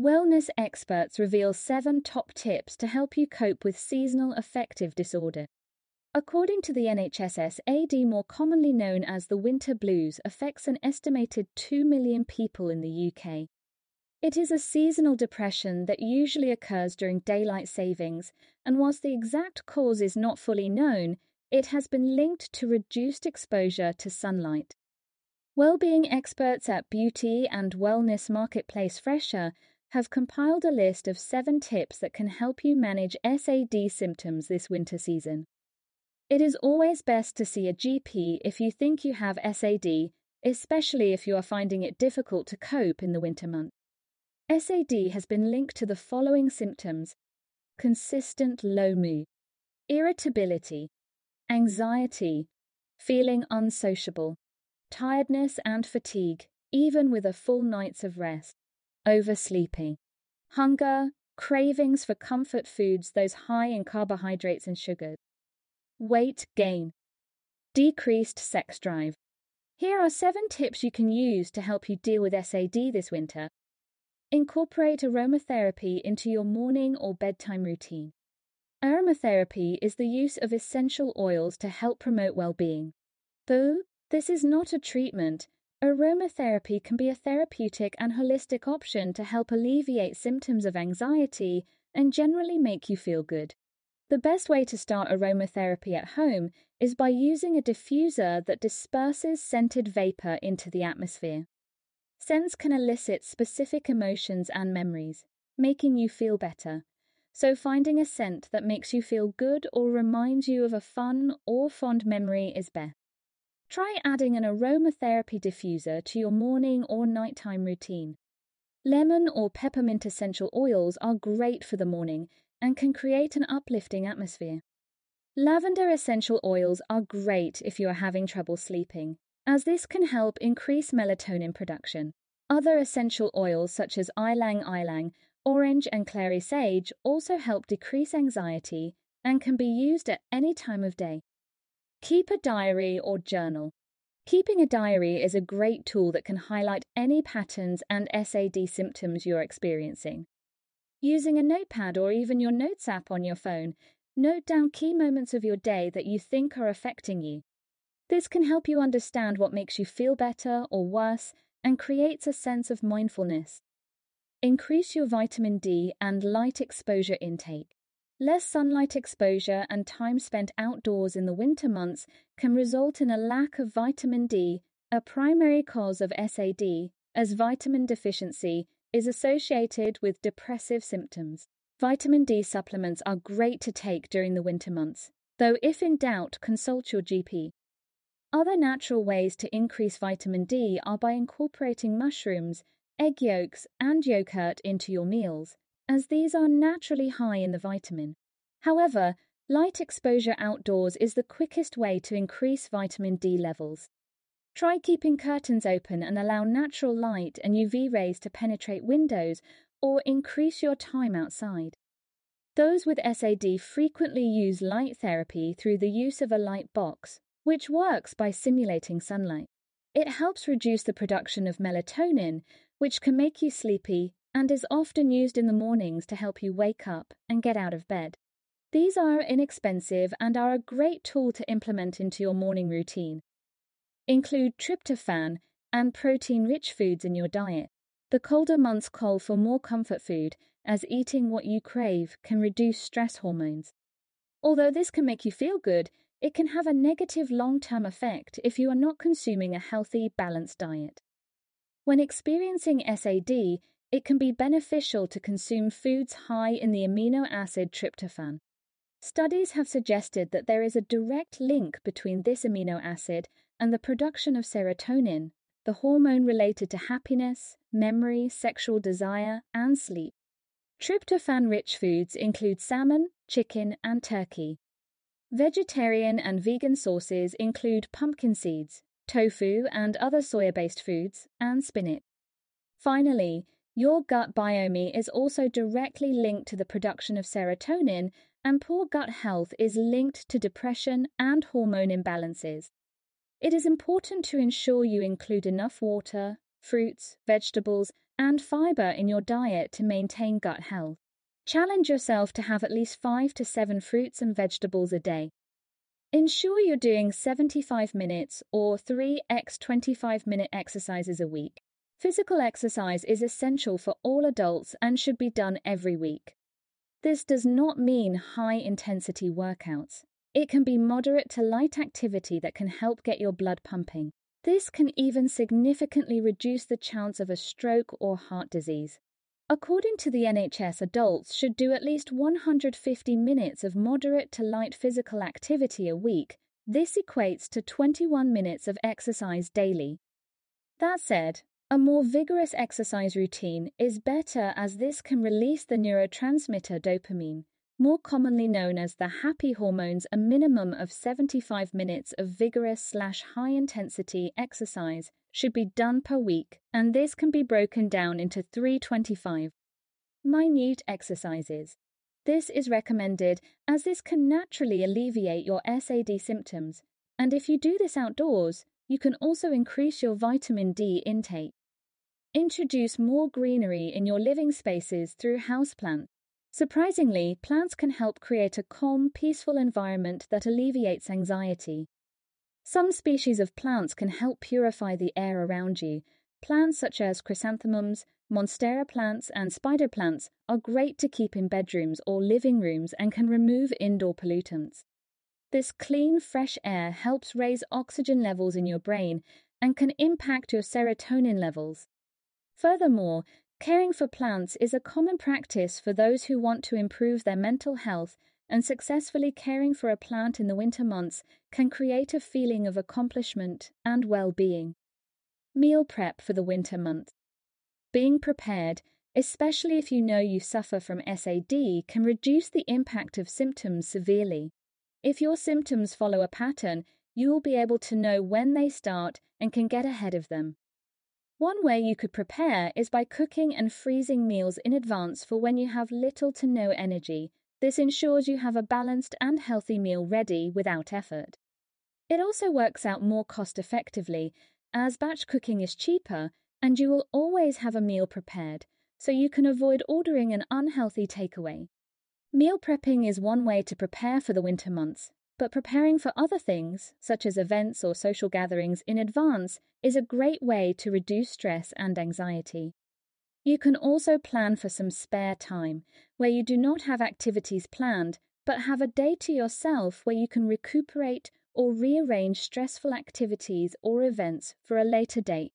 Wellness experts reveal seven top tips to help you cope with seasonal affective disorder. According to the NHS, SAD, more commonly known as the winter blues, affects an estimated 2 million people in the UK. It is a seasonal depression that usually occurs during daylight savings, and whilst the exact cause is not fully known, it has been linked to reduced exposure to sunlight. Wellbeing experts at beauty and wellness marketplace Fresha have compiled a list of seven tips that can help you manage SAD symptoms this winter season. It is always best to see a GP if you think you have SAD, especially if you are finding it difficult to cope in the winter months. SAD has been linked to the following symptoms consistent low mood, irritability, anxiety, feeling unsociable, tiredness and fatigue, even with a full night's of rest oversleeping, hunger, cravings for comfort foods, those high in carbohydrates and sugars, weight gain, decreased sex drive. Here are seven tips you can use to help you deal with SAD this winter. Incorporate aromatherapy into your morning or bedtime routine. Aromatherapy is the use of essential oils to help promote well being. Though this is not a treatment, Aromatherapy can be a therapeutic and holistic option to help alleviate symptoms of anxiety and generally make you feel good. The best way to start aromatherapy at home is by using a diffuser that disperses scented vapor into the atmosphere. Scents can elicit specific emotions and memories, making you feel better. So, finding a scent that makes you feel good or reminds you of a fun or fond memory is best. Try adding an aromatherapy diffuser to your morning or nighttime routine. Lemon or peppermint essential oils are great for the morning and can create an uplifting atmosphere. Lavender essential oils are great if you are having trouble sleeping, as this can help increase melatonin production. Other essential oils such as ylang ylang, orange, and clary sage also help decrease anxiety and can be used at any time of day. Keep a diary or journal. Keeping a diary is a great tool that can highlight any patterns and SAD symptoms you're experiencing. Using a notepad or even your Notes app on your phone, note down key moments of your day that you think are affecting you. This can help you understand what makes you feel better or worse and creates a sense of mindfulness. Increase your vitamin D and light exposure intake. Less sunlight exposure and time spent outdoors in the winter months can result in a lack of vitamin D, a primary cause of SAD, as vitamin deficiency is associated with depressive symptoms. Vitamin D supplements are great to take during the winter months, though if in doubt, consult your GP. Other natural ways to increase vitamin D are by incorporating mushrooms, egg yolks, and yogurt into your meals as these are naturally high in the vitamin. However, light exposure outdoors is the quickest way to increase vitamin D levels. Try keeping curtains open and allow natural light and UV rays to penetrate windows or increase your time outside. Those with SAD frequently use light therapy through the use of a light box, which works by simulating sunlight. It helps reduce the production of melatonin, which can make you sleepy and is often used in the mornings to help you wake up and get out of bed. These are inexpensive and are a great tool to implement into your morning routine. Include tryptophan and protein rich foods in your diet. The colder months call for more comfort food, as eating what you crave can reduce stress hormones. Although this can make you feel good, it can have a negative long term effect if you are not consuming a healthy, balanced diet. When experiencing SAD, it can be beneficial to consume foods high in the amino acid tryptophan. Studies have suggested that there is a direct link between this amino acid and the production of serotonin, the hormone related to happiness, memory, sexual desire, and sleep. Tryptophan rich foods include salmon, chicken, and turkey. Vegetarian and vegan sources include pumpkin seeds, tofu and other soya based foods, and spinach. Finally, your gut biome is also directly linked to the production of serotonin, and poor gut health is linked to depression and hormone imbalances. It is important to ensure you include enough water, fruits, vegetables, and fiber in your diet to maintain gut health. Challenge yourself to have at least 5 to 7 fruits and vegetables a day. Ensure you're doing 75 minutes or 3 x 25 minute exercises a week. Physical exercise is essential for all adults and should be done every week. This does not mean high intensity workouts. It can be moderate to light activity that can help get your blood pumping. This can even significantly reduce the chance of a stroke or heart disease. According to the NHS, adults should do at least 150 minutes of moderate to light physical activity a week. This equates to 21 minutes of exercise daily. That said, a more vigorous exercise routine is better as this can release the neurotransmitter dopamine, more commonly known as the happy hormones, a minimum of 75 minutes of vigorous slash high intensity exercise should be done per week, and this can be broken down into 325 minute exercises. This is recommended as this can naturally alleviate your SAD symptoms, and if you do this outdoors, you can also increase your vitamin D intake. Introduce more greenery in your living spaces through houseplants. Surprisingly, plants can help create a calm, peaceful environment that alleviates anxiety. Some species of plants can help purify the air around you. Plants such as chrysanthemums, monstera plants, and spider plants are great to keep in bedrooms or living rooms and can remove indoor pollutants. This clean, fresh air helps raise oxygen levels in your brain and can impact your serotonin levels. Furthermore, Caring for plants is a common practice for those who want to improve their mental health, and successfully caring for a plant in the winter months can create a feeling of accomplishment and well being. Meal prep for the winter months. Being prepared, especially if you know you suffer from SAD, can reduce the impact of symptoms severely. If your symptoms follow a pattern, you will be able to know when they start and can get ahead of them. One way you could prepare is by cooking and freezing meals in advance for when you have little to no energy. This ensures you have a balanced and healthy meal ready without effort. It also works out more cost effectively, as batch cooking is cheaper and you will always have a meal prepared, so you can avoid ordering an unhealthy takeaway. Meal prepping is one way to prepare for the winter months, but preparing for other things, such as events or social gatherings, in advance is a great way to reduce stress and anxiety. You can also plan for some spare time, where you do not have activities planned, but have a day to yourself where you can recuperate or rearrange stressful activities or events for a later date.